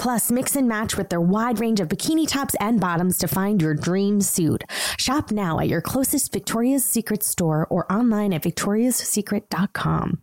Plus, mix and match with their wide range of bikini tops and bottoms to find your dream suit. Shop now at your closest Victoria's Secret store or online at victoriassecret.com.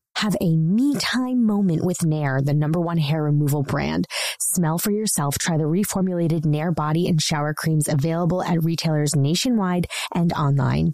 Have a me time moment with Nair, the number one hair removal brand. Smell for yourself. Try the reformulated Nair body and shower creams available at retailers nationwide and online.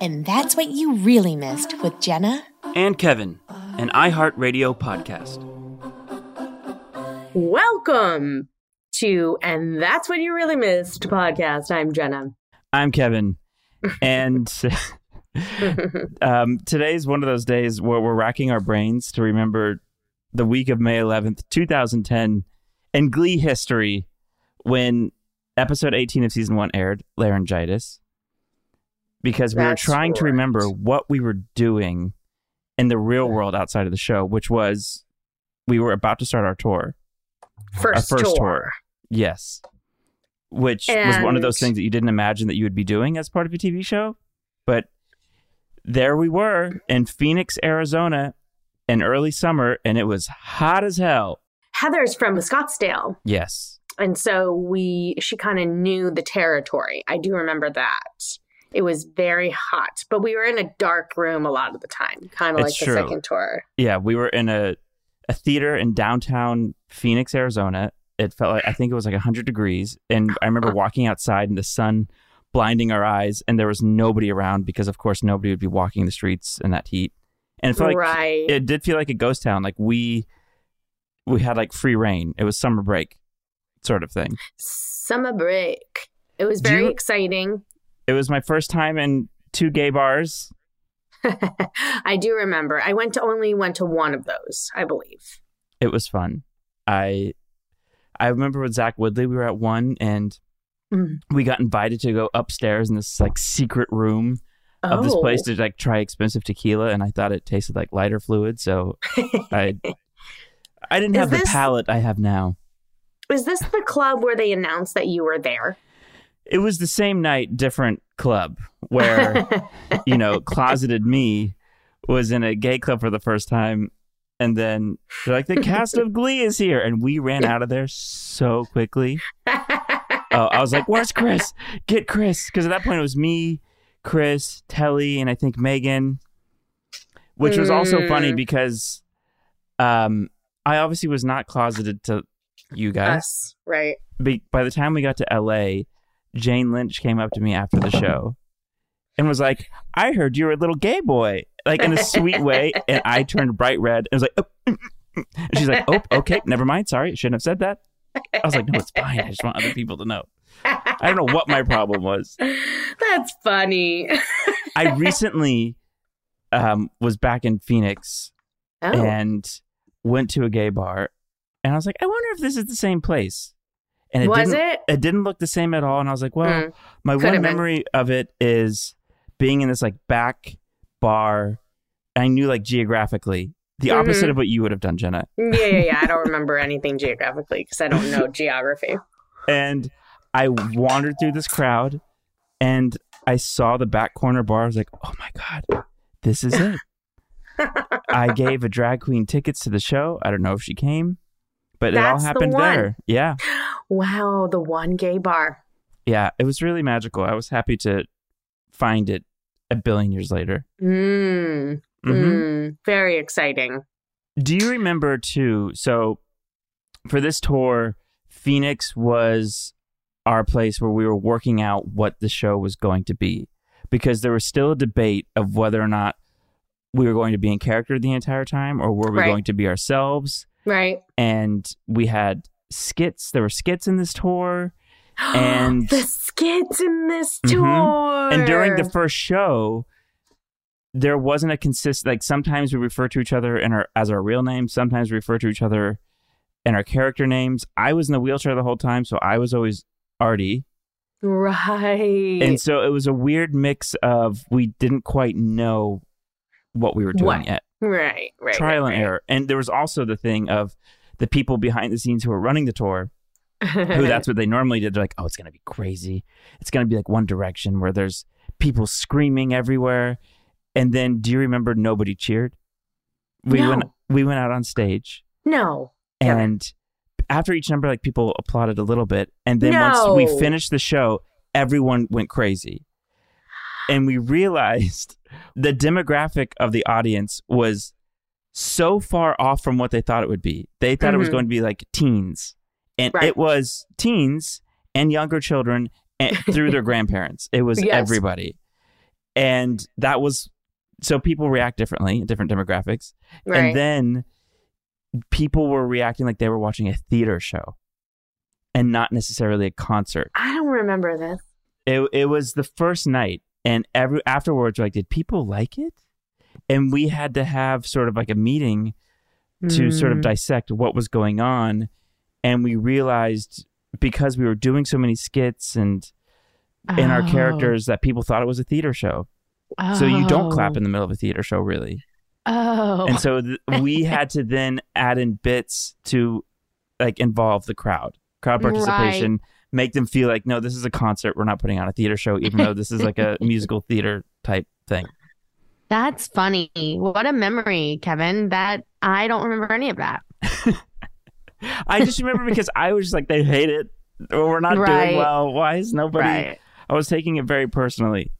And that's what you really missed with Jenna and Kevin, an iHeartRadio podcast. Welcome to And That's What You Really Missed podcast. I'm Jenna. I'm Kevin. And um, today's one of those days where we're racking our brains to remember the week of May 11th, 2010, in Glee history when episode 18 of season one aired, Laryngitis because we That's were trying to remember what we were doing in the real world outside of the show, which was we were about to start our tour. First, our first tour. tour. Yes. Which and... was one of those things that you didn't imagine that you would be doing as part of a TV show. But there we were in Phoenix, Arizona in early summer, and it was hot as hell. Heather's from Scottsdale. Yes. And so we she kind of knew the territory. I do remember that. It was very hot, but we were in a dark room a lot of the time, kind of like true. the second tour. Yeah, we were in a a theater in downtown Phoenix, Arizona. It felt like I think it was like 100 degrees, and I remember walking outside and the sun blinding our eyes, and there was nobody around because, of course, nobody would be walking the streets in that heat. And it felt like right. it did feel like a ghost town. Like we we had like free reign. It was summer break, sort of thing. Summer break. It was very you, exciting. It was my first time in two gay bars. I do remember. I went to only went to one of those, I believe. It was fun. I I remember with Zach Woodlee, we were at one and mm. we got invited to go upstairs in this like secret room oh. of this place oh. to like try expensive tequila, and I thought it tasted like lighter fluid, so I I didn't have this, the palate I have now. Is this the club where they announced that you were there? It was the same night, different club where, you know, closeted me was in a gay club for the first time. And then they're like, the cast of Glee is here. And we ran out of there so quickly. Oh, I was like, where's Chris? Get Chris. Because at that point, it was me, Chris, Telly, and I think Megan, which was also funny mm. because um, I obviously was not closeted to you guys. Us, right. Be- by the time we got to LA, Jane Lynch came up to me after the show and was like, "I heard you were a little gay boy," like in a sweet way, and I turned bright red and was like, oh. and she's like, "Oh, okay, never mind. Sorry, shouldn't have said that." I was like, "No, it's fine. I just want other people to know." I don't know what my problem was. That's funny. I recently um, was back in Phoenix Oh, and went to a gay bar, and I was like, I wonder if this is the same place. And it was didn't, it? It didn't look the same at all. And I was like, well, Mm, my could one memory of it is being in this like back bar. I knew like geographically the opposite Mhm. of what you would have done, Jenna. Yeah, yeah, yeah. I don't remember anything geographically because I don't know geography. And I wandered through this crowd, and I saw the back corner bar. I was like, oh my god, this is it. I gave a drag queen tickets to the show. I don't know if she came, but it all That's the happened one. there. Yeah. Wow, the one gay bar. Yeah. It was really magical. I was happy to find it a billion years later. Mm, Mhm. mm, very exciting. Do you remember too? So for this tour, Phoenix was our place where we were working out what the show was going to be because there was still a debate of whether or not we were going to be in character the entire time or were we Right. going to be ourselves. Right. And we had skits. There were skits in this tour. And- the skits in this tour. And during the first show, there wasn't a consist like sometimes we refer to each other in our as our real names, sometimes we refer to each other in our character names. I was in the wheelchair the whole time, so I was always Artie. right. And so it was a weird mix of we didn't quite know what we were doing What? yet. right. Right. Trial right, and error. And there was also the thing of the people behind the scenes who are running the tour who that's what they normally did. They're like, oh, it's gonna be crazy. It's gonna be like One Direction where there's people screaming everywhere. And then, do you remember nobody cheered? We No. went we went out on stage, no. And after each number, like people applauded a little bit, and then once we finished the show, everyone went crazy, and we realized the demographic of the audience was so far off from what they thought it would be. They thought it was Mhm. going to be like teens, and Right. it was teens and younger children and through their grandparents. It was Yes. everybody, and that was so people react differently in different demographics, Right. and then people were reacting like they were watching a theater show, and not necessarily a concert. I don't remember this. It it was the first night, and every afterwards, like, did people like it? And we had to have sort of like a meeting to sort of Mm. dissect what was going on, and we realized because we were doing so many skits and in our Oh. characters that people thought it was a theater show. So you don't clap Oh. in the middle of a theater show, really. Oh. And so th- we had to then add in bits to like involve the crowd, crowd Right. participation, make them feel like, no, this is a concert. We're not putting on a theater show, even though this is like a musical theater type thing. That's funny. What a memory, Kevin. That I don't remember any of that. I just remember because I was just like, they hate it. We're not Right. doing well. Why is nobody? Right. I was taking it very personally.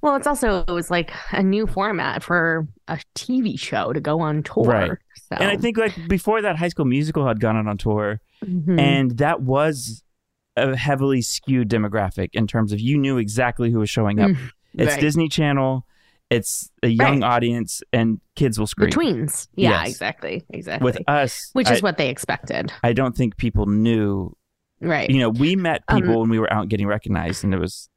Well, it's also it was like a new format for a TV show to go on tour. Right. So. And I think like before that, High School Musical had gone out on tour, Mhm. and that was a heavily skewed demographic in terms of you knew exactly who was showing up. Mm, It's right. Disney Channel. It's a young Right. audience, and kids will the scream. tweens. Yeah, Yes. exactly. Exactly. With us, Which is I, what they expected. I don't think people knew. Right. You know, we met Um, people when we were out getting recognized, and it was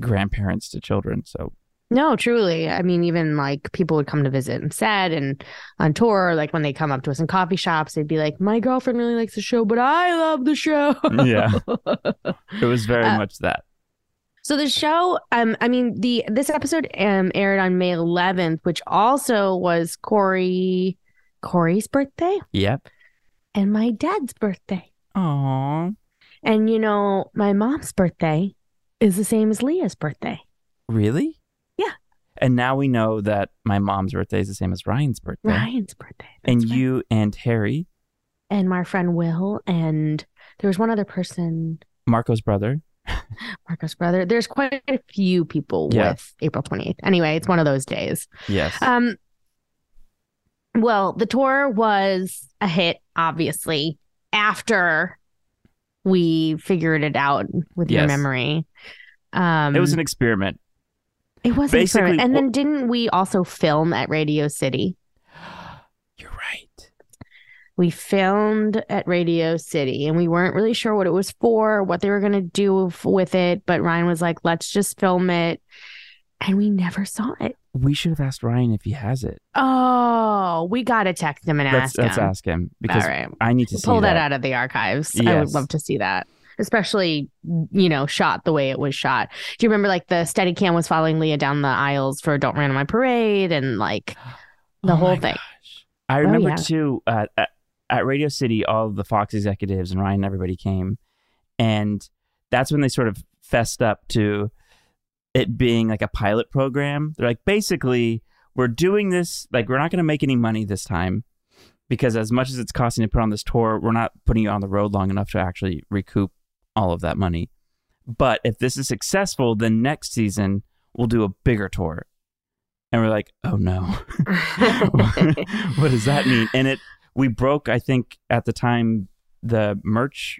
grandparents to children. So No, truly. I mean, even like people would come to visit and set and on tour, like when they come up to us in coffee shops, they'd be like, My girlfriend really likes the show, but I love the show. Yeah. it was very Uh, much that. So the show, um, I mean, the this episode um aired on May 11th, which also was Cory Cory's birthday Yep. and my dad's birthday. Aw. And you know, my mom's birthday is the same as Lea's birthday. Really? Yeah. And now we know that my mom's birthday is the same as Ryan's birthday. Ryan's birthday. and right. you and Harry, and my friend Will and there was one other person, Marco's brother. Marco's brother. There's quite a few people Yeah. with April 28th. Anyway, it's one of those days. Yes. Um well, the tour was a hit, obviously, after we figured it out with your memory. Um it was an experiment. It was an experiment. And then didn't we also film at Radio City? We filmed at Radio City and we weren't really sure what it was for, what they were going to do with it. But Ryan was like, let's just film it. And we never saw it. We should have asked Ryan if he has it. Oh, we got to text him and Let's ask let's him. ask him because right. I need to see Pull that. that. out of the archives. I would love to see that. Especially, you know, shot the way it was shot. Do you remember like the steady cam was following Lea down the aisles for Don't Run on My Parade and like the Oh whole thing? gosh. I remember yeah. too uh, at, Radio City, all of the Fox executives and Ryan, and everybody came, and that's when they sort of fessed up to it being like a pilot program. They're like, basically, we're doing this like we're not going to make any money this time because as much as it's costing to put on this tour, we're not putting you on the road long enough to actually recoup all of that money. But if this is successful, then next season we'll do a bigger tour. And we're like, oh no. what does that mean? And it we broke, I think, at the time the merch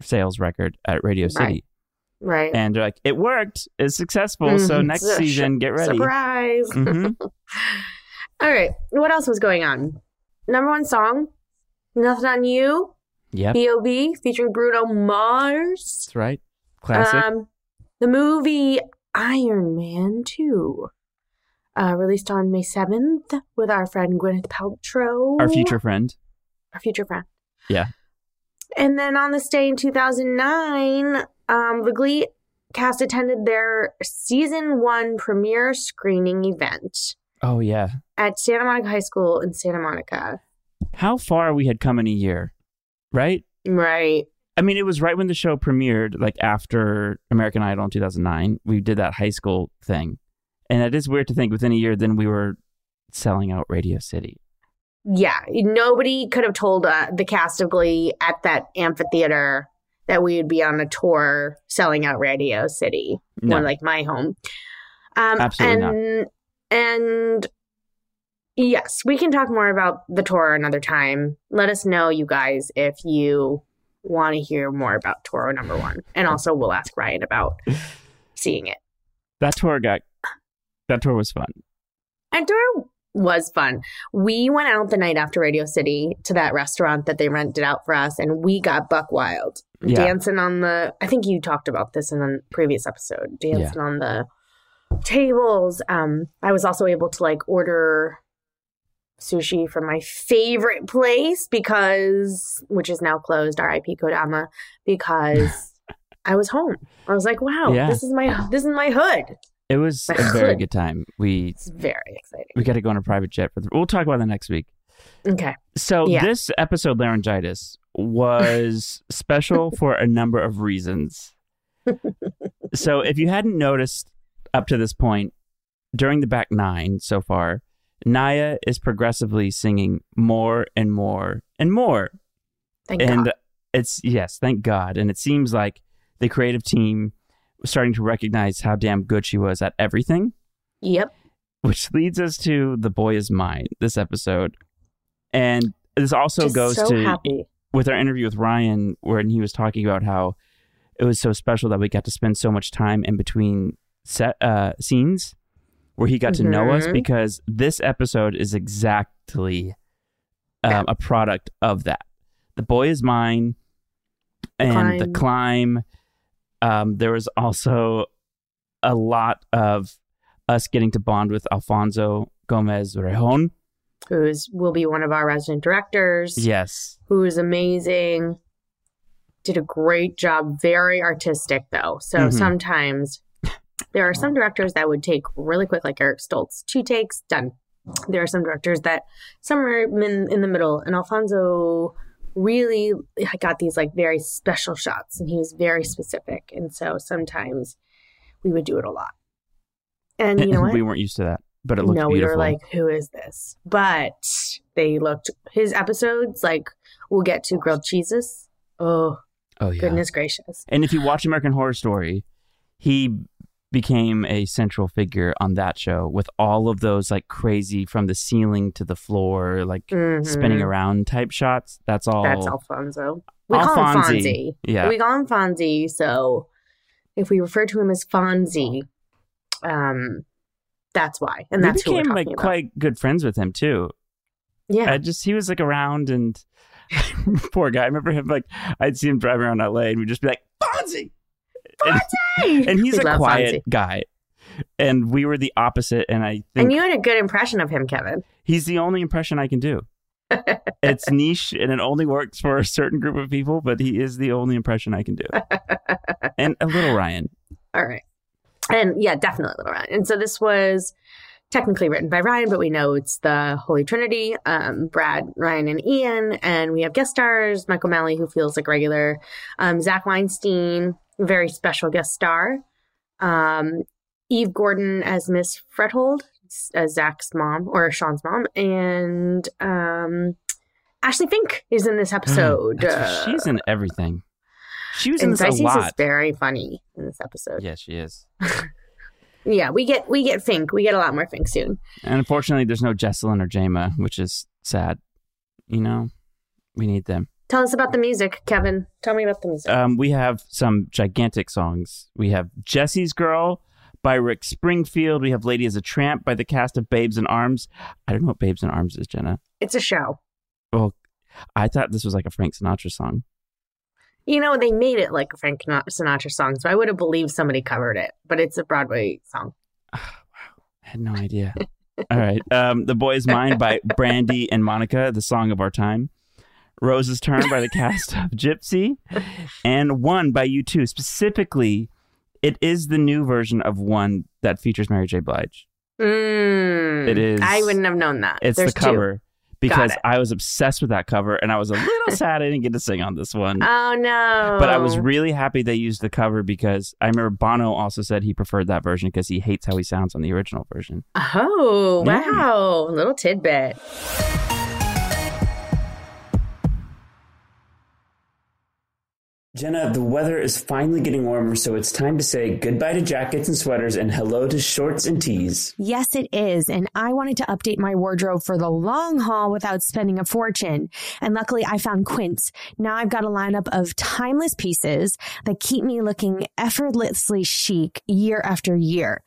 sales record at Radio City. right. And they're like, it worked. It's successful. So Mhm. next So- season, get ready. Surprise. Mhm. All right. What else was going on? Number one song, Nothing on You, Yeah. B.O.B. featuring Bruno Mars. That's right. Classic. Um, the movie Iron Man 2, uh, released on May 7th with our friend Gwyneth Paltrow. Our future friend. Our future friend. Yeah. And then on this day in 2009, um, the Glee cast attended their season one premiere screening event Oh yeah. at Santa Monica High School in Santa Monica. How far we had come in a year, right? Right. I mean, it was right when the show premiered, like after American Idol in 2009. We did that high school thing. And it is weird to think within a year, then we were selling out Radio City. Yeah. Nobody could have told uh, the cast of Glee at that amphitheater that we would be on a tour selling out Radio City, No. one like my home. Um, Absolutely not. and, And yes, we can talk more about the tour another time. Let us know, you guys, if you want to hear more about Toro number one. And also, we'll ask Ryan about seeing it. That tour got that tour was fun. And tour was fun. We went out the night after Radio City to that restaurant that they rented out for us, and we got buck wild. Yeah. Dancing on the, I think you talked about this in a previous episode, dancing on the tables. Um, I was also able to like order sushi from my favorite place because, which is now closed, RIP Kodama, because I was home. I was like, wow, Yeah. this is my, this is my hood. It was a very good time. We It's very exciting. we got to go on a private jet for the. We'll talk about that next week. Okay. So Yeah. this episode, laryngitis, was special for a number of reasons. so if you hadn't noticed up to this point, during the back nine so far, Naya is progressively singing more and more and more. Thank you. and God. it's yes, thank God. And it seems like the creative team starting to recognize how damn good she was at everything Yep. which leads us to the boy is mine this episode and this also Just goes so to happy. with our interview with ryan when he was talking about how it was so special that we got to spend so much time in between set uh, scenes where he got to know us Mhm. because this episode is exactly um, a product of that the boy is mine and the climb um, there was also a lot of us getting to bond with Alfonso Gomez Rejon. Who's will be one of our resident directors. Yes. Who is amazing. Did a great job. Very artistic though. So Mhm. sometimes there are some directors that would take really quick, like Eric Stoltz, two takes, done. There are some directors that somewhere in, in the middle, and Alfonso really I got these like very special shots, and he was very specific. And so sometimes we would do it a lot. And you know what? we weren't used to that, but it looked beautiful. no, beautiful. we were like, who is this? But they looked his episodes like we'll get to grilled cheeses. Oh oh yeah. goodness gracious! And if you watch American Horror Story, he became a central figure on that show with all of those like crazy from the ceiling to the floor, like Mhm. spinning around type shots. That's all. That's Alfonso. We call him. Fonzie. Yeah. we call him Fonzie. So if we refer to him as Fonzie, Um, that's why, and we that's who we're became like about. quite good friends with him too. yeah, I just he was like around and poor guy. I remember him like I'd see him driving around LA and we'd just be like Fonzie, and, and he's We a quiet Fonzie. guy, and we were the opposite. And I think And you had a good impression of him, Kevin. he's the only impression I can do. it's niche and it only works for a certain group of people, but he is the only impression I can do. and a little Ryan. All right. And yeah, definitely Little Ryan. And so this was technically written by Ryan, but we know it's the Holy Trinity um, Brad, Ryan, and Ian. And we have guest stars Mike O'Malley, who feels like regular, um, Zach Weinstein, very special guest star, um, Eve Gordon as Miss Fretthold, as Zach's mom or Sean's mom, and um, Ashley Fink is in this episode. That's- she's in everything. She was in this a Pisces is lot. very funny in this episode. Yeah, she is. Yeah, we get we get Fink. We get a lot more Fink soon. And unfortunately, there's no Jessalyn or Jayma, which is sad. You know, we need them. Tell us about the music, Kevin. Tell me about the music. Um, we have some gigantic songs. We have Jesse's Girl by Rick Springfield. We have Lady Is a Tramp by the cast of Babes in Arms. I don't know what Babes in Arms is, Jenna. it's a show. Well, I thought this was like a Frank Sinatra song. You know, they made it like a Frank Sinatra song, so I would have believed somebody covered it, but it's a Broadway song. Wow. I had no idea. All right. Um, the Boy Is Mine by Brandy and Monica, the song of our time. Rose's Turn by the cast of Gypsy. And One by U2. Specifically, it is the new version of One that features Mary J. Blige. Mm, It is- I wouldn't have known that. It's There's the two. cover because. I was obsessed with that cover and I was a little sad I didn't get to sing on this one. Oh no! But I was really happy they used the cover because I remember Bono also said he preferred that version because he hates how he sounds on the original version. Oh Yeah. wow! Little tidbit. Jenna, the weather is finally getting warmer, so it's time to say goodbye to jackets and sweaters and hello to shorts and tees. Yes, it is. And I wanted to update my wardrobe for the long haul without spending a fortune. And luckily I found Quince. Now I've got a lineup of timeless pieces that keep me looking effortlessly chic year after year.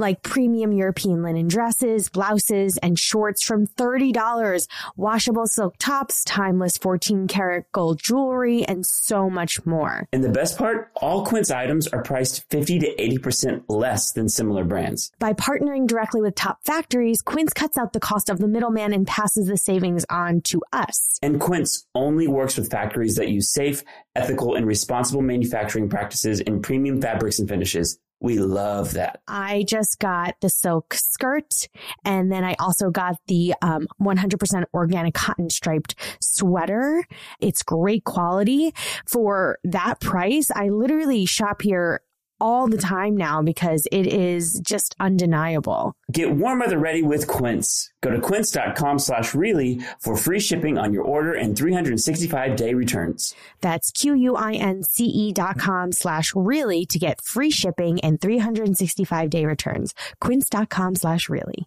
Like premium European linen dresses, blouses, and shorts from $30, washable silk tops, timeless 14 karat gold jewelry, and so much more. And the best part, all Quince items are priced 50 to 80% less than similar brands. By partnering directly with top factories, Quince cuts out the cost of the middleman and passes the savings on to us. And Quince only works with factories that use safe, ethical, and responsible manufacturing practices in premium fabrics and finishes. We love that. I just got the silk skirt and then I also got the um, 100% organic cotton striped sweater. It's great quality for that price. I literally shop here all the time now because it is just undeniable. Get warm weather ready with Quince. Go to quince.com slash really for free shipping on your order and 365 day returns. That's Q-U-I-N-C-E dot com slash really to get free shipping and 365 day returns. Quince.com slash really.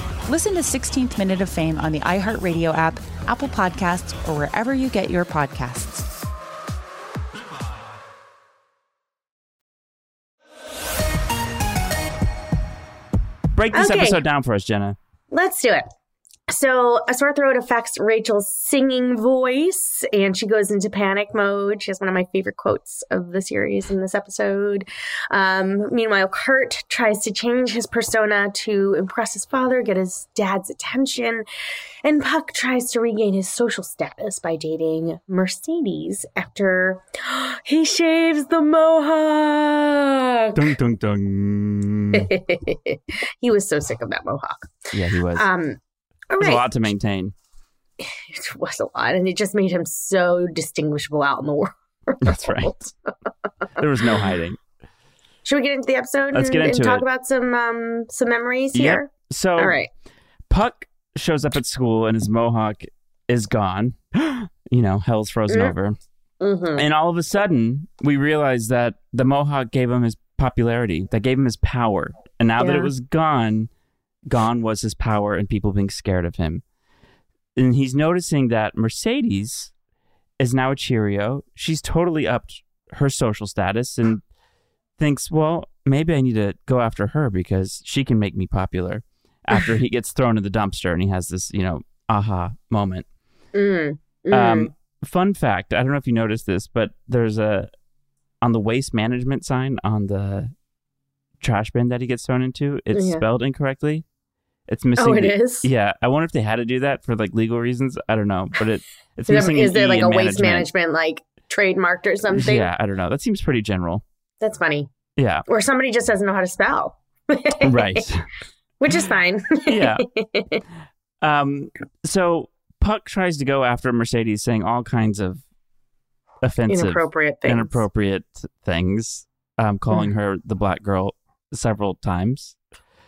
Listen to 16th Minute of Fame on the iHeartRadio app, Apple Podcasts, or wherever you get your podcasts. Break this Okay. episode down for us, Jenna. Let's do it. So a sore throat affects Rachel's singing voice, and she goes into panic mode. She has one of my favorite quotes of the series in this episode. Um, meanwhile, Kurt tries to change his persona to impress his father, get his dad's attention, and Puck tries to regain his social status by dating Mercedes after he shaves the mohawk. Dun, dun, dun. he was so sick of that mohawk. yeah, he was. Um, all it was a lot to maintain. it was a lot, and it just made him so distinguishable out in the world. That's right. There was no hiding. Should we get into the episode Let's and, get into and talk it. about some um some memories Yep. here? So All right. Puck shows up at school and his mohawk is gone. you know, hell's frozen Mm. over. Mm-hmm. And all of a sudden, we realize that the mohawk gave him his popularity, that gave him his power. And now that it was gone, gone was his power and people being scared of him. And he's noticing that Mercedes is now a Cheerio. She's totally upped her social status and thinks, well, maybe I need to go after her because she can make me popular. After he gets thrown in the dumpster and he has this, you know, aha moment. Mm. Mm. Um, fun fact: I don't know if you noticed this, but there's a on the waste management sign on the trash bin that he gets thrown into. It's Yeah. spelled incorrectly. It's missing. oh, it the- is. Yeah, I wonder if they had to do that for like legal reasons. I don't know, but it it's Is there, missing. is an there E like a waste management like trademarked or something? Yeah, I don't know. That seems pretty general. That's funny. Yeah, Or somebody just doesn't know how to spell. right. Which is fine. Yeah. Um, so Puck tries to go after Mercedes, saying all kinds of offensive Inappropriate things. inappropriate things, um, calling her the black girl several times.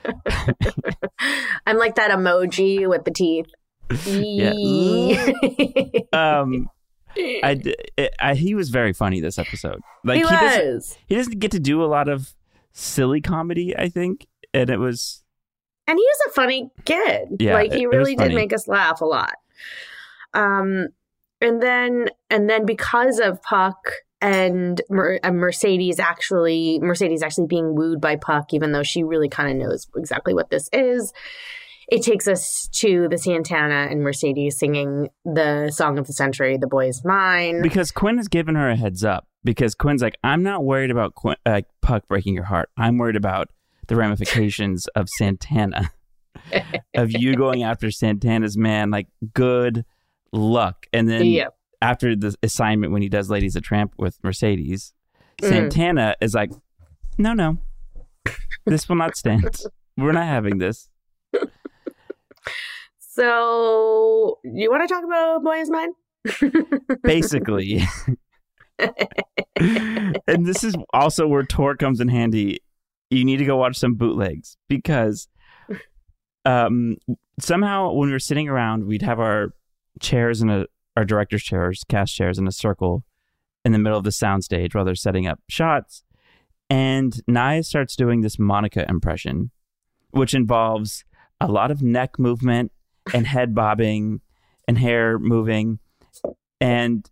I'm like that emoji with the teeth. Yeah. Um, I, I- he was very funny this episode. Like he doesn't was. he doesn't get to do a lot of silly comedy, I think, and it was and he was a funny kid. Yeah, like he really did make us laugh a lot. Um, and then and then because of Puck and Mer- uh, Mercedes actually Mercedes actually being wooed by Puck, even though she really kind of knows exactly what this is. It takes us to the Santana and Mercedes singing the song of the century, "The Boy Is Mine." because Quinn has given her a heads up. Because Quinn's like, I'm not worried about Quinn, uh, Puck breaking your heart. I'm worried about the ramifications of Santana, of you going after Santana's man. Like, good luck. And then yeah, after the assignment when he does Lady Is a Tramp with Mercedes, Mm. Santana is like, no, no, this will not stand. We're not having this. So, you want to talk about Boy Is Mine? Basically. and this is also where Tor comes in handy. You need to go watch some bootlegs because um, somehow when we were sitting around, we'd have our chairs in a our director's chairs, cast chairs in a circle in the middle of the soundstage while they're setting up shots. And Naya starts doing this Monica impression, which involves a lot of neck movement and head bobbing and hair moving. And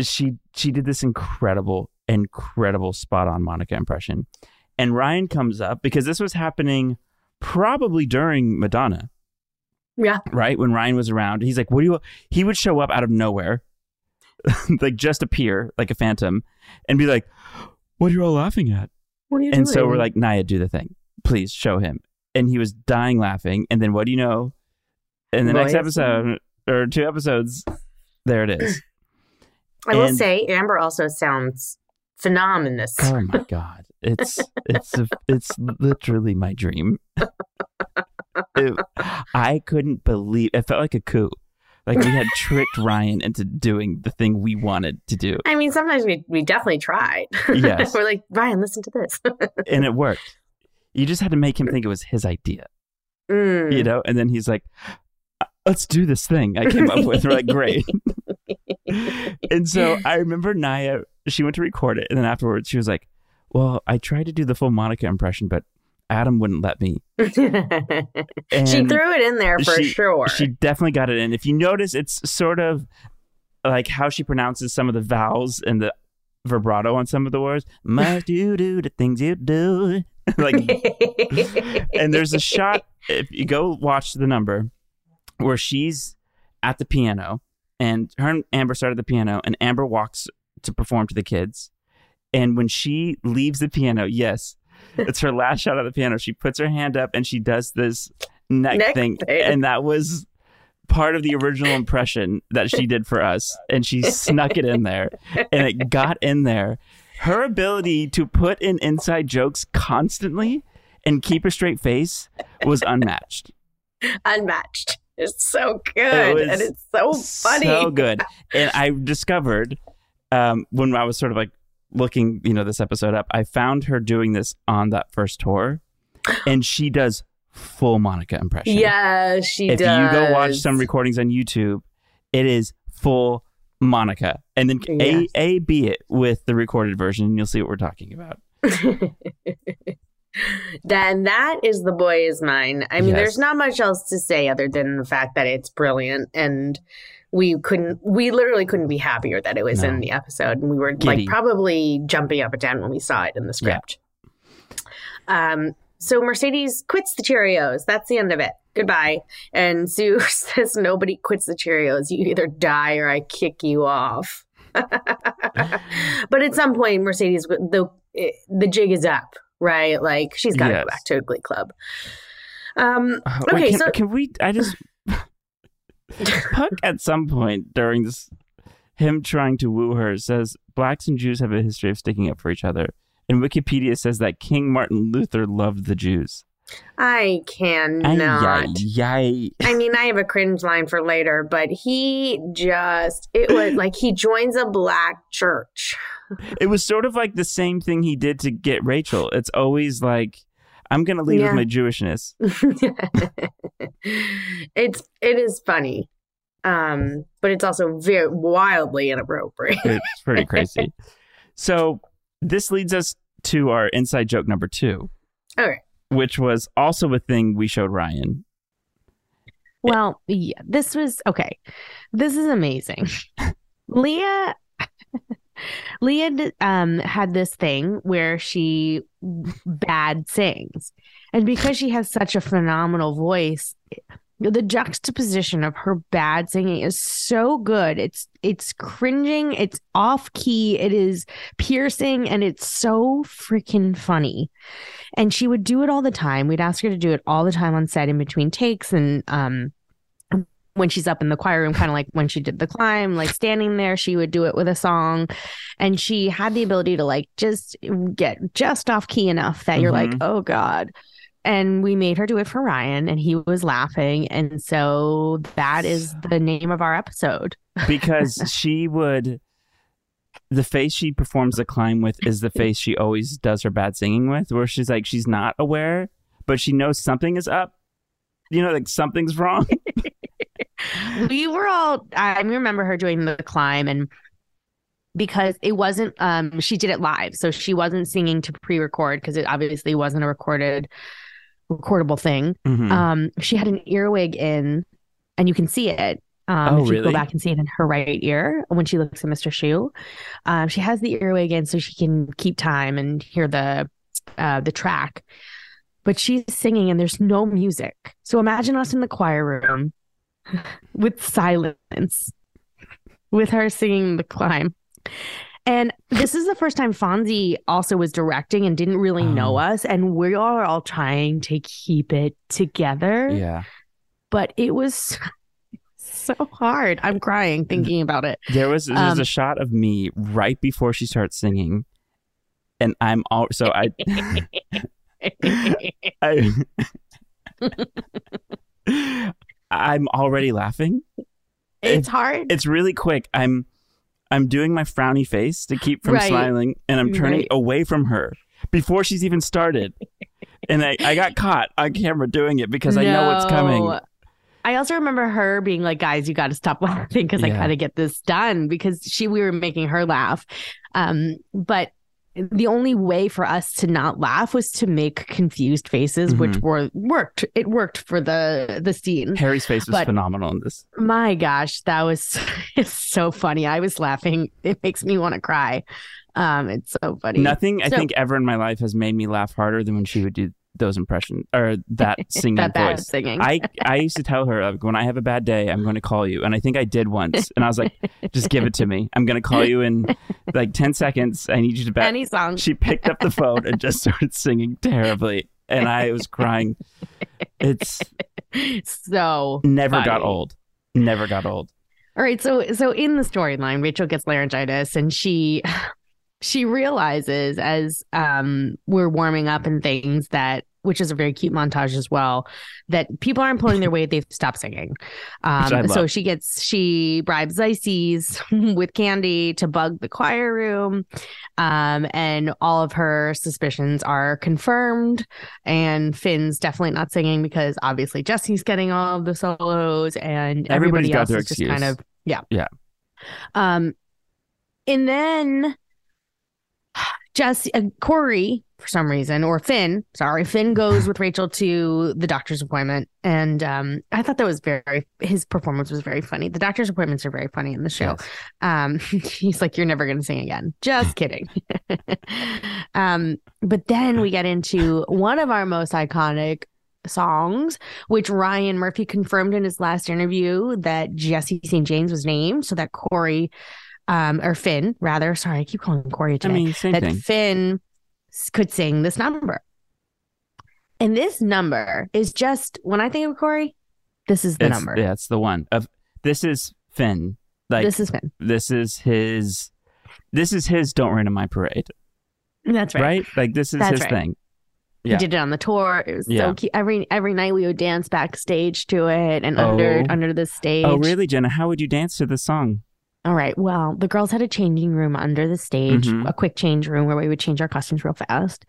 she she did this incredible, incredible spot on Monica impression. And Ryan comes up because this was happening probably during Madonna yeah. right? When Ryan was around, he's like, "What do you?" He would show up out of nowhere, like just appear like a phantom, and be like, "What are you all laughing at?" What are you And doing? so we're like, "Naya, do the thing, please show him." And he was dying laughing. And then what do you know? In the next episode or two episodes, there it is. I will say, Amber also sounds phenomenous. Oh my god, it's it's a, it's literally my dream. It- I couldn't believe it felt like a coup. Like we had tricked Ryan into doing the thing we wanted to do, I mean, sometimes we, we definitely tried. Yes. We're like, Ryan, listen to this. and it worked. You just had to make him think it was his idea, Mm. you know. And then he's like, "Let's do this thing I came up with." We're like, "Great." and so I remember Naya. She went to record it, and then afterwards she was like, "Well, I tried to do the full Monica impression, but Adam wouldn't let me." she threw it in there for she- sure. She definitely got it in. If you notice, it's sort of like how she pronounces some of the vowels and the vibrato on some of the words. Must you do the things you do? like, and there's a shot. If you go watch the number, where she's at the piano, and her and Amber start at the piano, and Amber walks to perform to the kids. And when she leaves the piano, yes, it's her last shot of the piano. She puts her hand up and she does this neck, Neck thing, thing. and that was part of the original impression that she did for us. And she snuck it in there, and it got in there. Her ability to put in inside jokes constantly and keep a straight face was unmatched. Unmatched. It's so good. was and it's so funny. So good. And I discovered um, when I was sort of like looking, you know, this episode up, I found her doing this on that first tour, and she does full Monica impression. Yeah, she If does. you go watch some recordings on YouTube, it is full Monica, and then Yes. a a b it with the recorded version, and you'll see what we're talking about. then that is the boy is mine. I mean, Yes. there's not much else to say other than the fact that it's brilliant and we couldn't we literally couldn't be happier that it was No. in the episode and we were Giddy. like probably jumping up and down when we saw it in the script. Um so Mercedes quits the Cheerios. That's the end of it. Goodbye. And Sue says nobody quits the Cheerios. You either die or I kick you off. but at some point Mercedes the the jig is up, right? Like she's got to Yes. go back to a Glee Club. Um Uh, Okay, can, so- can we? I just Puck at some point during this, him trying to woo her says blacks and Jews have a history of sticking up for each other, and Wikipedia says that King Martin Luther loved the Jews. I cannot. ay, ay. I mean, I have a cringe line for later, but he just, it was like he joins a black church. It was sort of like the same thing he did to get Rachel. It's always like, I'm gonna leave Yeah. with my Jewishness. it's, it is funny. Um, but it's also very wildly inappropriate. It's pretty crazy. So this leads us to our inside joke number two, Okay. which was also a thing we showed Ryan. Well, yeah, this was okay. This is amazing. Lea Lea um had this thing where she bad sings. And because she has such a phenomenal voice, the juxtaposition of her bad singing is so good. It's it's cringing, it's off key, it is piercing, and it's so freaking funny. And she would do it all the time. We'd ask her to do it all the time on set in between takes and um when she's up in the choir room, kind of like when she did the climb, like standing there, she would do it with a song. And she had the ability to like just get just off key enough that you're like, Mhm. oh God. And we made her do it for Ryan, and he was laughing. And so that is the name of our episode. because she would the face she performs the climb with is the face she always does her bad singing with where she's like she's not aware but she knows something is up you know like something's wrong we were all I remember her doing the climb and because it wasn't um she did it live so she wasn't singing to pre-record because it obviously wasn't a recorded recordable thing Mhm. um she had an earwig in and you can see it um Oh, if you really? go back and see it in her right ear when she looks at Mr. Schue um she has the earwig in so she can keep time and hear the uh the track but she's singing and there's no music. So imagine us in the choir room with silence with her singing the climb. And this is the first time Fonzie also was directing and didn't really know Oh. us and we are all trying to keep it together. Yeah. But it was so hard. I'm crying thinking about it. there was there's Um, a shot of me right before she starts singing and I'm all so I I I'm already laughing. it's hard. It's really quick. I'm I'm doing my frowny face to keep from Right. smiling and I'm turning Right. away from her before she's even started. and I, I got caught on camera doing it because I know what's coming. I also remember her being like, "Guys, you got to stop laughing because I got to get this done." Because she, we were making her laugh, um, but the only way for us to not laugh was to make confused faces, which Mhm. were worked. It worked for the the scene. Harry's face was But- phenomenal in this. My gosh, that was it's so funny. I was laughing. It makes me want to cry. Um, it's so funny. Nothing I think ever in my life has made me laugh harder than when she would do those impressions or that singing that bad voice. singing. I I used to tell her like, when I have a bad day, I'm going to call you, and I think I did once, and I was like, just give it to me. I'm going to call you in like ten seconds. I need you to bet. Any song. She picked up the phone and just started singing terribly, and I was crying. It's so never got old. Never got old. All right, so so in the storyline, Rachel gets laryngitis and she she realizes as um we're warming up and things that which is a very cute montage as well that people aren't pulling their weight they've stopped singing. Um so she gets she bribes Ices with candy to bug the choir room. Um and all of her suspicions are confirmed. And Finn's definitely not singing because obviously Jesse's getting all of the solos and Everybody's everybody got else their is just kind of yeah. Yeah. um and then Jesse uh, Cory for some reason or Finn sorry Finn goes with Rachel to the doctor's appointment. And um I thought that was very his performance was very funny. The doctor's appointments are very funny in the show. Yes. um he's like you're never going to sing again. Just kidding. Um but then we get into one of our most iconic songs which Ryan Murphy confirmed in his last interview that Jesse St. James was named. So that Cory um or Finn rather. Sorry I keep calling Cory I today. mean, same that thing. Finn could sing this number and this number is just when I think of Cory this is the It's, number Yeah, it's the one. Of this is Finn. Like this is Finn this is his. This is his. Don't rain on my parade. that's Right. right, Like this is That's his right. thing. He did it on the tour. It was Yeah. so cute. Every every night we would dance backstage to it and under Oh. under the oh, stage. Oh, really, Jenna? How would you dance to this song? All right. Well, the girls had a changing room under the stage, Mhm. a quick change room where we would change our costumes real fast.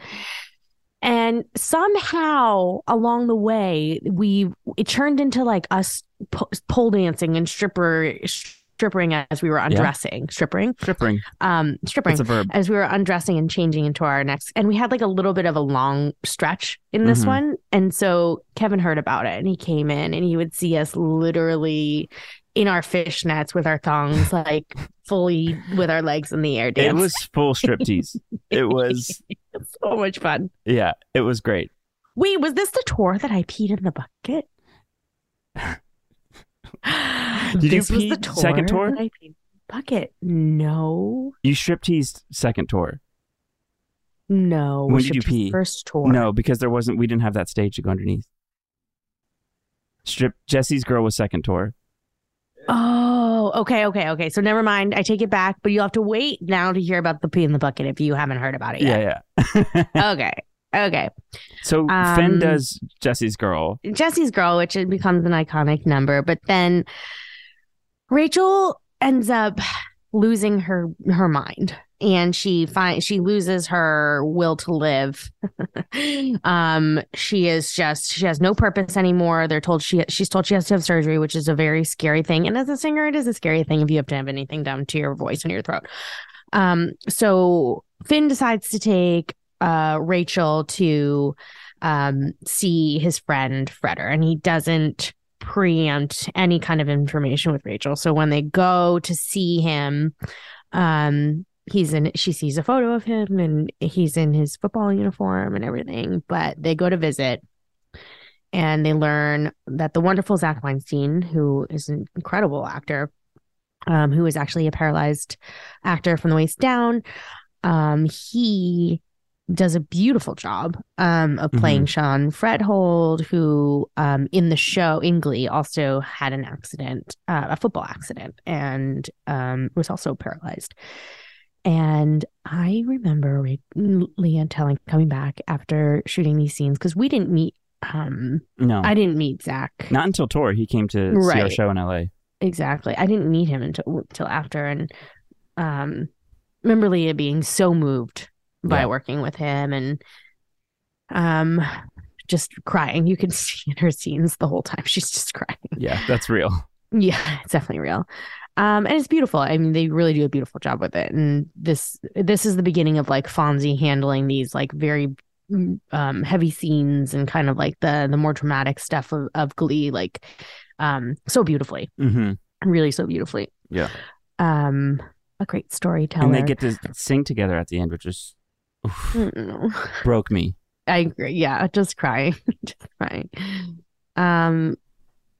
And somehow along the way, we it turned into like us po- pole dancing and stripper stripping as we were undressing, stripping, Stripping. um, stripping It's a verb. as we were undressing and changing into our next and we had like a little bit of a long stretch in this Mhm. one and so kevin heard about it and he came in and he would see us literally in our fishnets with our thongs like fully with our legs in the air Dance. It was full striptease. it was. so much fun Yeah, it was great. wait was this the tour that i peed in the bucket Did you this was the pee tour second tour? I peed bucket no You stripteased second tour. no When did you pee? first tour No, because there wasn't. We didn't have that stage to go underneath. Strip. Jesse's girl was second tour. Oh, okay, okay, okay. So never mind. I take it back, but you'll have to wait now to hear about the pee in the bucket if you haven't heard about it yet. Yeah, yeah. Okay. Okay. so Um, Finn does Jesse's girl. Jesse's girl, which it becomes an iconic number, but then Rachel ends up losing her her mind and she finds she loses her will to live. um she is just she has no purpose anymore. They're told she she's told she has to have surgery, which is a very scary thing. And as a singer, it is a scary thing if you have to have anything done to your voice and your throat. Um so Finn decides to take uh Rachel to um see his friend Fretthold and he doesn't preempt any kind of information with Rachel. So when they go to see him, um, he's in she sees a photo of him and he's in his football uniform and everything, but they go to visit and they learn that the wonderful Zach Weinstein, who is an incredible actor, um, who is actually a paralyzed actor from the waist down, um, he does a beautiful job um, of playing Sean Fretthold, who um, in the show in Glee also had an accident, uh, a football accident, and um, was also paralyzed. And I remember Ra- Lea telling coming back after shooting these scenes because we didn't meet. Um, No, I didn't meet Zach. not until tour. He came to see our show in L.A. Exactly. I didn't meet him until until after, and um, remember Lea being so moved by Yeah. working with him and um, just crying. You can see in her scenes the whole time she's just crying. Yeah, that's real. Yeah, it's definitely real. Um, and it's beautiful. I mean, they really do a beautiful job with it. And this this is the beginning of like Fonzie handling these like very um heavy scenes and kind of like the the more dramatic stuff of, of Glee, like um so beautifully. hmm Really so beautifully. Yeah. Um a great storyteller. And they get to sing together at the end, which is oof, Mm, broke me. I agree. Yeah, just crying. just crying. Um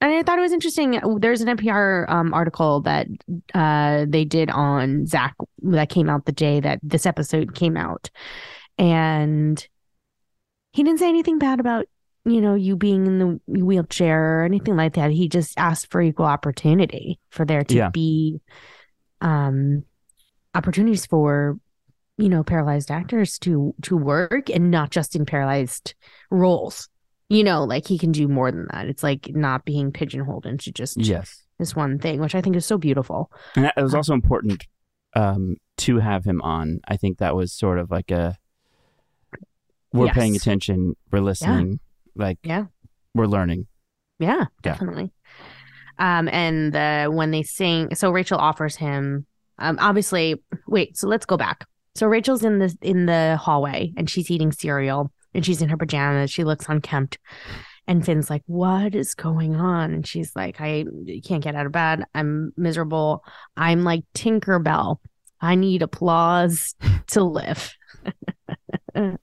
and I thought it was interesting. There's an NPR um, article that uh, they did on Zach that came out the day that this episode came out, and he didn't say anything bad about you know you being in the wheelchair or anything like that. He just asked for equal opportunity for there to Yeah. be um, opportunities for you know paralyzed actors to to work and not just in paralyzed roles you know like he can do more than that it's like not being pigeonholed into just Yes. this one thing which i think is so beautiful And that, it was also important um, to have him on. I think that was sort of like a we're paying attention, we're listening, like Yeah. we're learning. yeah Yeah. definitely um and the when they sing so rachel offers him um obviously wait so let's go back so rachel's in the in the hallway and she's eating cereal and she's in her pajamas she looks unkempt and Finn's like, What is going on? And she's like, I can't get out of bed. I'm miserable. I'm like Tinkerbell. I need applause to live. I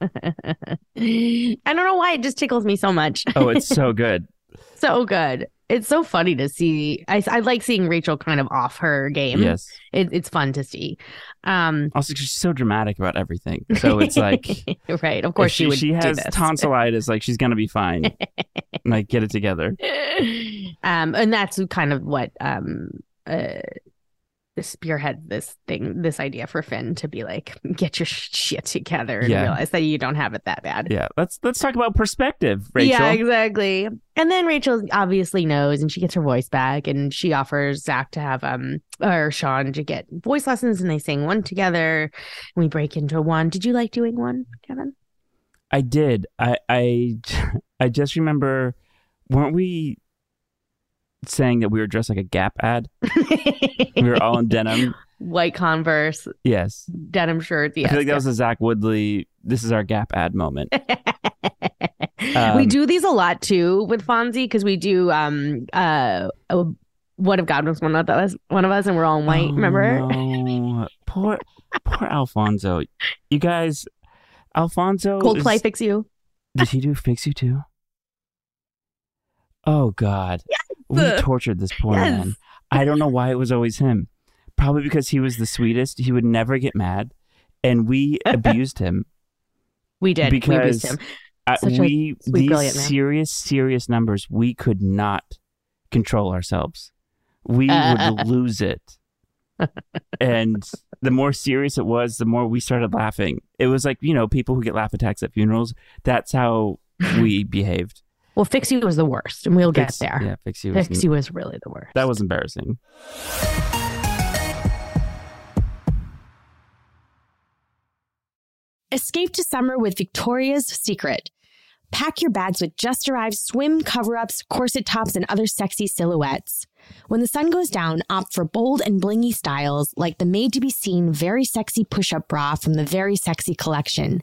don't know why it just tickles me so much. Oh, it's so good. so good. It's so funny to see. I, I like seeing Rachel kind of off her game. yes. It, it's fun to see. Um, Also, she's so dramatic about everything. So it's like, right. Of course, if she, would. She has tonsillitis. Like she's gonna be fine. like get it together. um, and that's kind of what um uh spearhead this thing, this idea for Finn to be like, get your shit together and Yeah. realize that you don't have it that bad. Yeah. Let's let's talk about perspective, Rachel. Yeah, exactly. And then Rachel obviously knows, and she gets her voice back, and she offers Zach to have um or Sean to get voice lessons, and they sing one together. And we break into one. Did you like doing one, Kevin? I did. I I I just remember weren't we saying that we were dressed like a Gap ad? We were all in denim. White Converse, Yes. denim shirts. Yes, I feel like that was a Zach Woodlee. This is our Gap ad moment. we Um, do these a lot too with Fonzie because we do um uh uh, what if God was one of us one of us and we're all in white. Oh, remember? no. Poor poor Alfonso. You guys, Alfonso. Coldplay is- fix you. Did he do Fix You Too? Oh God. We tortured this poor Yes. man. I don't know why it was always him. Probably because he was the sweetest. He would never get mad. And we abused him. We did. we Because abused him. Uh, we sweet, these serious, serious numbers, we could not control ourselves. We would lose it. and the more serious it was, the more we started laughing. It was like, you know, people who get laugh attacks at funerals. That's how we behaved. Well, fix you was the worst, and we'll Fix- get there. Yeah, fix you. was- Fix you was really the worst. That was embarrassing. Escape to summer with Victoria's Secret. Pack your bags with just arrived swim cover ups, corset tops, and other sexy silhouettes. When the sun goes down, opt for bold and blingy styles like the made to be seen very sexy push up bra from the Very Sexy collection.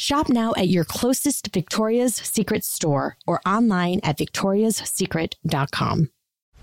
Shop now at your closest Victoria's Secret store or online at victoriassecret.com.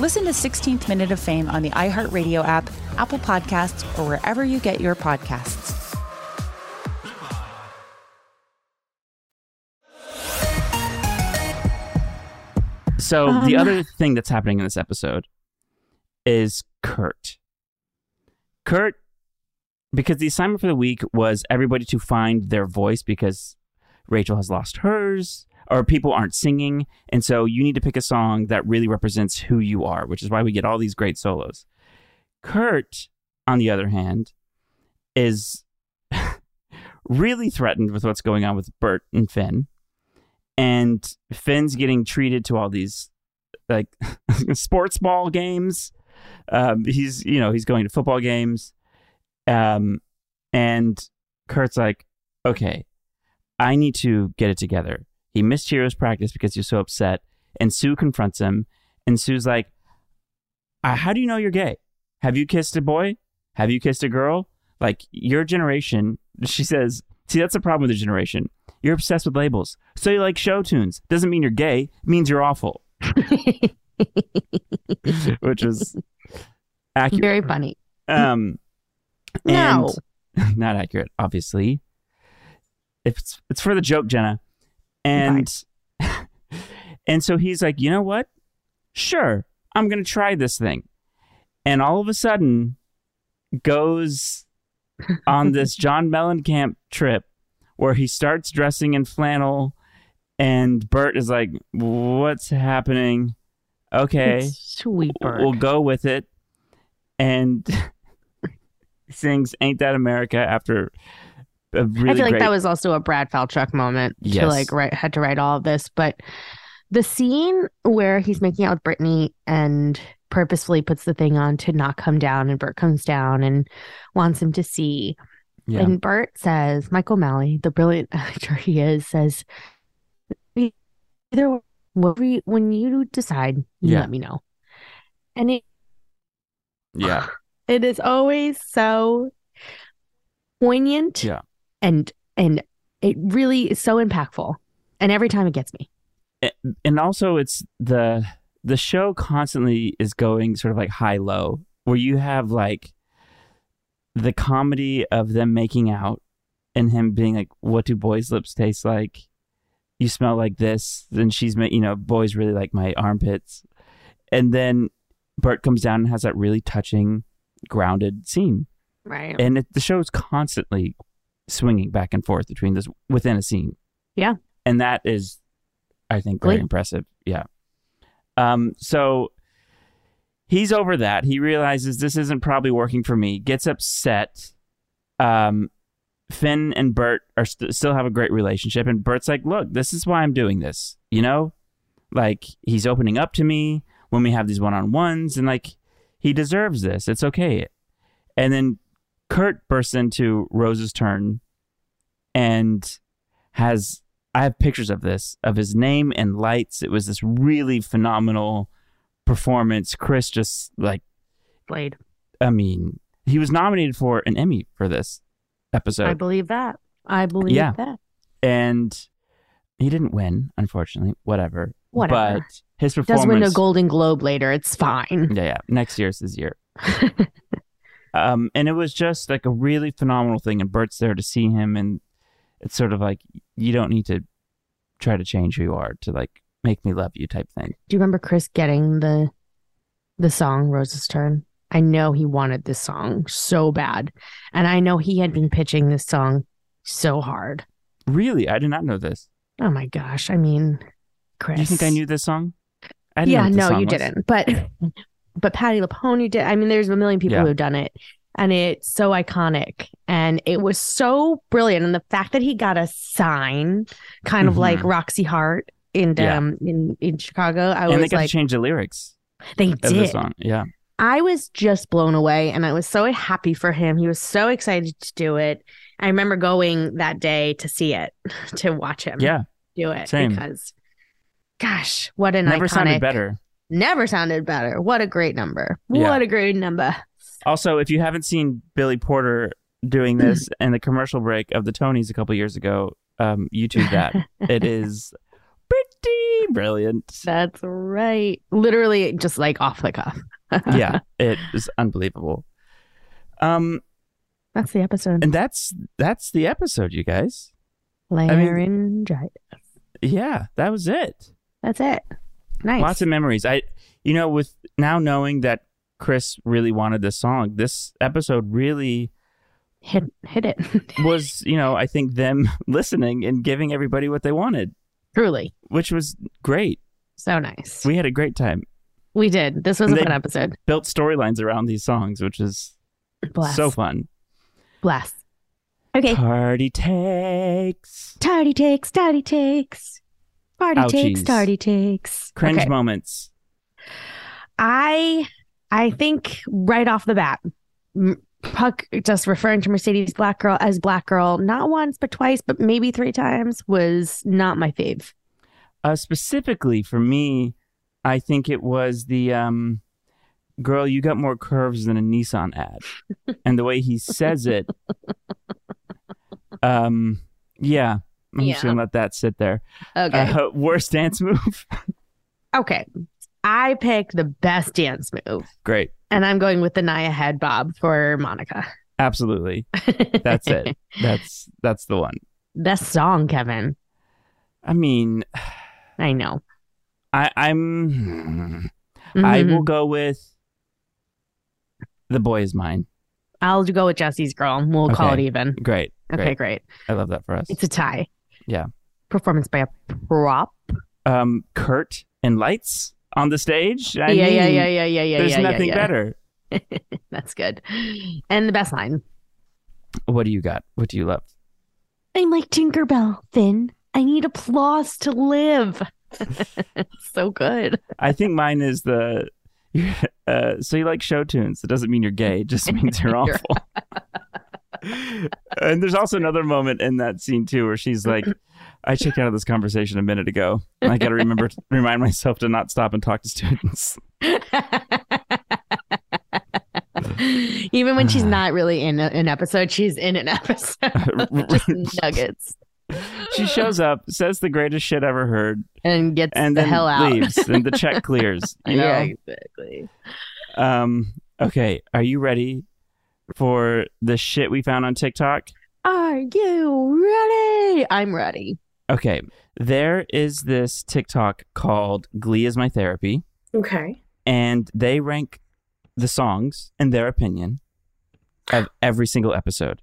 Listen to 16th Minute of Fame on the iHeartRadio app, Apple Podcasts, or wherever you get your podcasts. So Um. the other thing that's happening in this episode is Kurt. Kurt, because the assignment for the week was everybody to find their voice because Rachel has lost hers, or people aren't singing, and so you need to pick a song that really represents who you are, which is why we get all these great solos. Kurt, on the other hand, is really threatened with what's going on with Burt and Finn and Finn's getting treated to all these like sports ball games. Um, he's you know he's going to football games, um, and Kurt's like, okay, I need to get it together. He missed Cheerios practice because he's so upset, and Sue confronts him, and Sue's like, "Uh, how do you know you're gay? Have you kissed a boy? Have you kissed a girl? Like your generation, she says. See, that's the problem with your generation. You're obsessed with labels. So you like show tunes. Doesn't mean you're gay. It means you're awful. Which is accurate. Very funny. Um, No. and not accurate, obviously. It's it's for the joke, Jenna. And and so he's like, you know what? Sure, I'm gonna try this thing. And all of a sudden, goes on this John Mellencamp trip where he starts dressing in flannel, and Burt is like, "What's happening?" Okay, Sweet bird. we'll go with it. And sings "Ain't That America" after a really I feel like great. that was also a Brad Falchuk moment to like write had to write all of this. But the scene where he's making out with Brittany and purposefully puts the thing on to not come down, and Burt comes down and wants him to see. yeah. And Burt says, Mike O'Malley, the brilliant actor he is, says, either you- when you decide, you Yeah. let me know. And it yeah, it is always so poignant Yeah. And and it really is so impactful and every time it gets me and also it's the the show constantly is going sort of like high low, where you have like the comedy of them making out and him being like, "What do boys' lips taste like?" You smell like this. Then she's, ma- you know, boys really like my armpits, and then Burt comes down and has that really touching, grounded scene, Right. and it, the show's constantly swinging back and forth between this within a scene. Yeah. and that is, I think, very impressive. Yeah. Um. So he's over that. He realizes this isn't probably working for me. Gets upset. Um, Finn and Burt are st- still have a great relationship, and Burt's like, "Look, this is why I'm doing this. You know, like he's opening up to me when we have these one on ones, and like he deserves this. It's okay." And then Kurt bursts into Rose's turn, and has I have pictures of this of his name and lights. It was this really phenomenal performance. Chris just like Played. I mean, he was nominated for an Emmy for this episode. I believe that. I believe Yeah. that. and he didn't win, unfortunately. Whatever. Whatever. But his performance Does win a Golden Globe later. It's fine. Yeah, yeah. Next year's his year. um, and it was just like a really phenomenal thing. And Burt's there to see him, and it's sort of like you don't need to try to change who you are to like make me love you type thing. Do you remember Chris getting the the song Rose's Turn? I know he wanted this song so bad. And I know he had been pitching this song so hard. Really, I did not know this. Oh my gosh. I mean, Chris. Do you think I knew this song? I didn't Yeah, no, you was. didn't. But but Patti LuPone did. I mean, there's a million people Yeah. who have done it. And it's so iconic. And it was so brilliant. And the fact that he got a sign, kind of like Mhm. Roxie Hart in Yeah. um in, in Chicago, I And was like, to change the lyrics they the did. song. Yeah, I was just blown away and I was so happy for him. He was so excited to do it. I remember going that day to see it, to watch him yeah. do it same. because gosh, what an Never iconic sounded better. Never sounded better. What a great number. Yeah. What a great number. Also, if you haven't seen Billy Porter doing this in the commercial break of the Tonys a couple years ago, um, YouTube that. it is pretty brilliant. That's right. Literally just like off the cuff. yeah, it is unbelievable. Um, That's the episode. and that's that's the episode, you guys. Laryngitis. Yeah, that was it. That's it. Nice. Lots of memories. I, you know, with now knowing that Chris really wanted this song, this episode really hit hit it. was, you know, I think them listening and giving everybody what they wanted, Truly. which was great. So nice. We had a great time. We did. This was And a fun episode. Built storylines around these songs, which is Bless. so fun. Bless. Okay. Party takes Tardy takes, tardy takes. Party takes, Ouchies. tardy takes. cringe Okay. moments. I I think right off the bat, Puck just referring to Mercedes Black Girl as Black Girl, not once but twice, but maybe three times, was not my fave. Uh, specifically for me, I think it was the um, girl. You got more curves than a Nissan ad, and the way he says it. Um, yeah, I'm just gonna let that sit there. Okay. Uh, worst dance move. okay. I picked the best dance move, Great, and I'm going with the Naya head bob for Monica. absolutely. That's it. That's that's the one. Best song, Kevin. I mean, I know. I, I'm. I Mhm. will go with. The boy is mine. I'll go with Jesse's girl. We'll call it even. Great. Okay, Great. great. I love that for us. It's a tie. Yeah. Performance by a prop. Um, Kurt and lights on the stage. I yeah, yeah, mean, yeah, yeah, yeah, yeah. There's yeah, yeah, nothing yeah. better. That's good. And the best line. What do you got? What do you love? I'm like Tinkerbell, Finn. I need applause to live. so good. I think mine is the. Uh, so you like show tunes? It doesn't mean you're gay. It just means you're You're- awful. And there's also another moment in that scene too where she's like, "I checked out of this conversation a minute ago. I got to remember remind myself to not stop and talk to students." Even when she's not really in a- an episode, she's in an episode. Just nuggets. she shows up, says the greatest shit ever heard, and gets and the hell out. leaves, and the check clears. You know. yeah, exactly. Um. Okay. Are you ready for the shit we found on TikTok? Are you ready? I'm ready. Okay. There is this TikTok called "Glee is my therapy," Okay. and they rank the songs in their opinion of every single episode.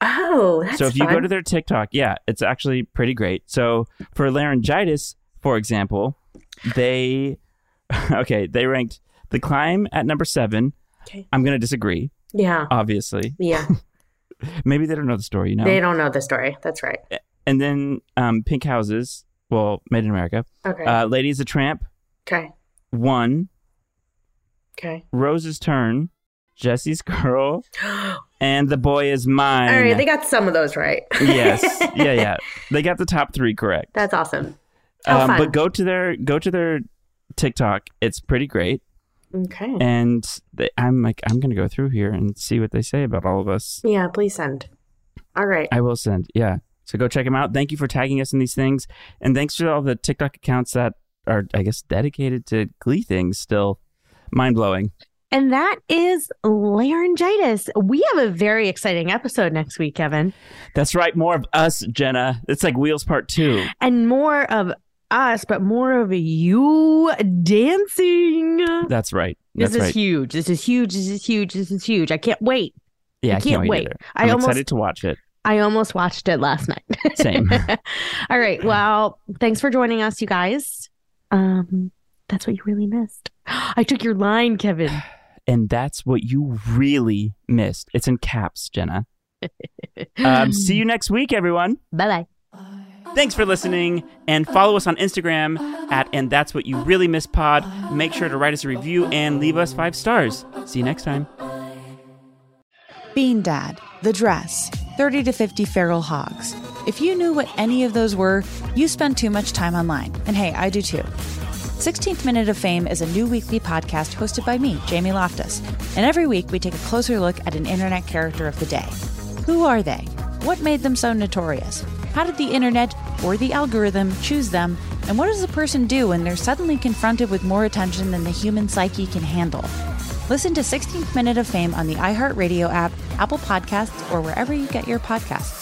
Oh, that's so if you go to their TikTok, yeah, it's actually pretty great. So for laryngitis, for example, they okay, they ranked the climb at number seven. Okay. I'm gonna disagree, yeah, obviously. yeah, Maybe they don't know the story, you know. they don't know the story. That's right. And then um, Pink Houses, well, Made in America. Okay. Uh, Lady Is a Tramp, okay. one. Okay. Rose's Turn, Jesse's Girl, and The Boy Is Mine. All right, they got some of those right. yes, yeah, yeah. They got the top three correct. That's awesome. How um, but go to their go to their TikTok. It's pretty great, okay. and they, I'm like I'm gonna go through here and see what they say about all of us. Yeah, please send. All right. I will send. Yeah, so go check them out. Thank you for tagging us in these things, and thanks to all the TikTok accounts that are I guess dedicated to Glee things. Still, mind blowing. And that is laryngitis. We have a very exciting episode next week, Kevin, That's right. More of us, Jenna. It's like Wheels Part Two. and more of us, but more of you dancing. That's right. This is right. huge. This is huge. This is huge. This is huge. I can't wait. Yeah, I I can't can't wait. wait. either. I I'm almost- excited to watch it. I almost watched it last night. Same. All right. Well, thanks for joining us, you guys. Um, that's what you really missed. I took your line, Kevin. And that's what you really missed. It's in caps, Jenna. Um, see you next week, everyone. Bye bye. Thanks for listening and follow us on Instagram at and that's what you really miss pod. Make sure to write us a review and leave us five stars. See you next time. Bean Dad, The Dress, 30 to 50 Feral Hogs. If you knew what any of those were, you spend too much time online. And hey, I do too. 16th Minute of Fame is a new weekly podcast hosted by me, Jamie Loftus. And every week we take a closer look at an internet character of the day. Who are they? What made them so notorious? How did the internet or the algorithm choose them? And what does a person do when they're suddenly confronted with more attention than the human psyche can handle? Listen to 16th Minute of Fame on the iHeartRadio app, Apple Podcasts, or wherever you get your podcasts.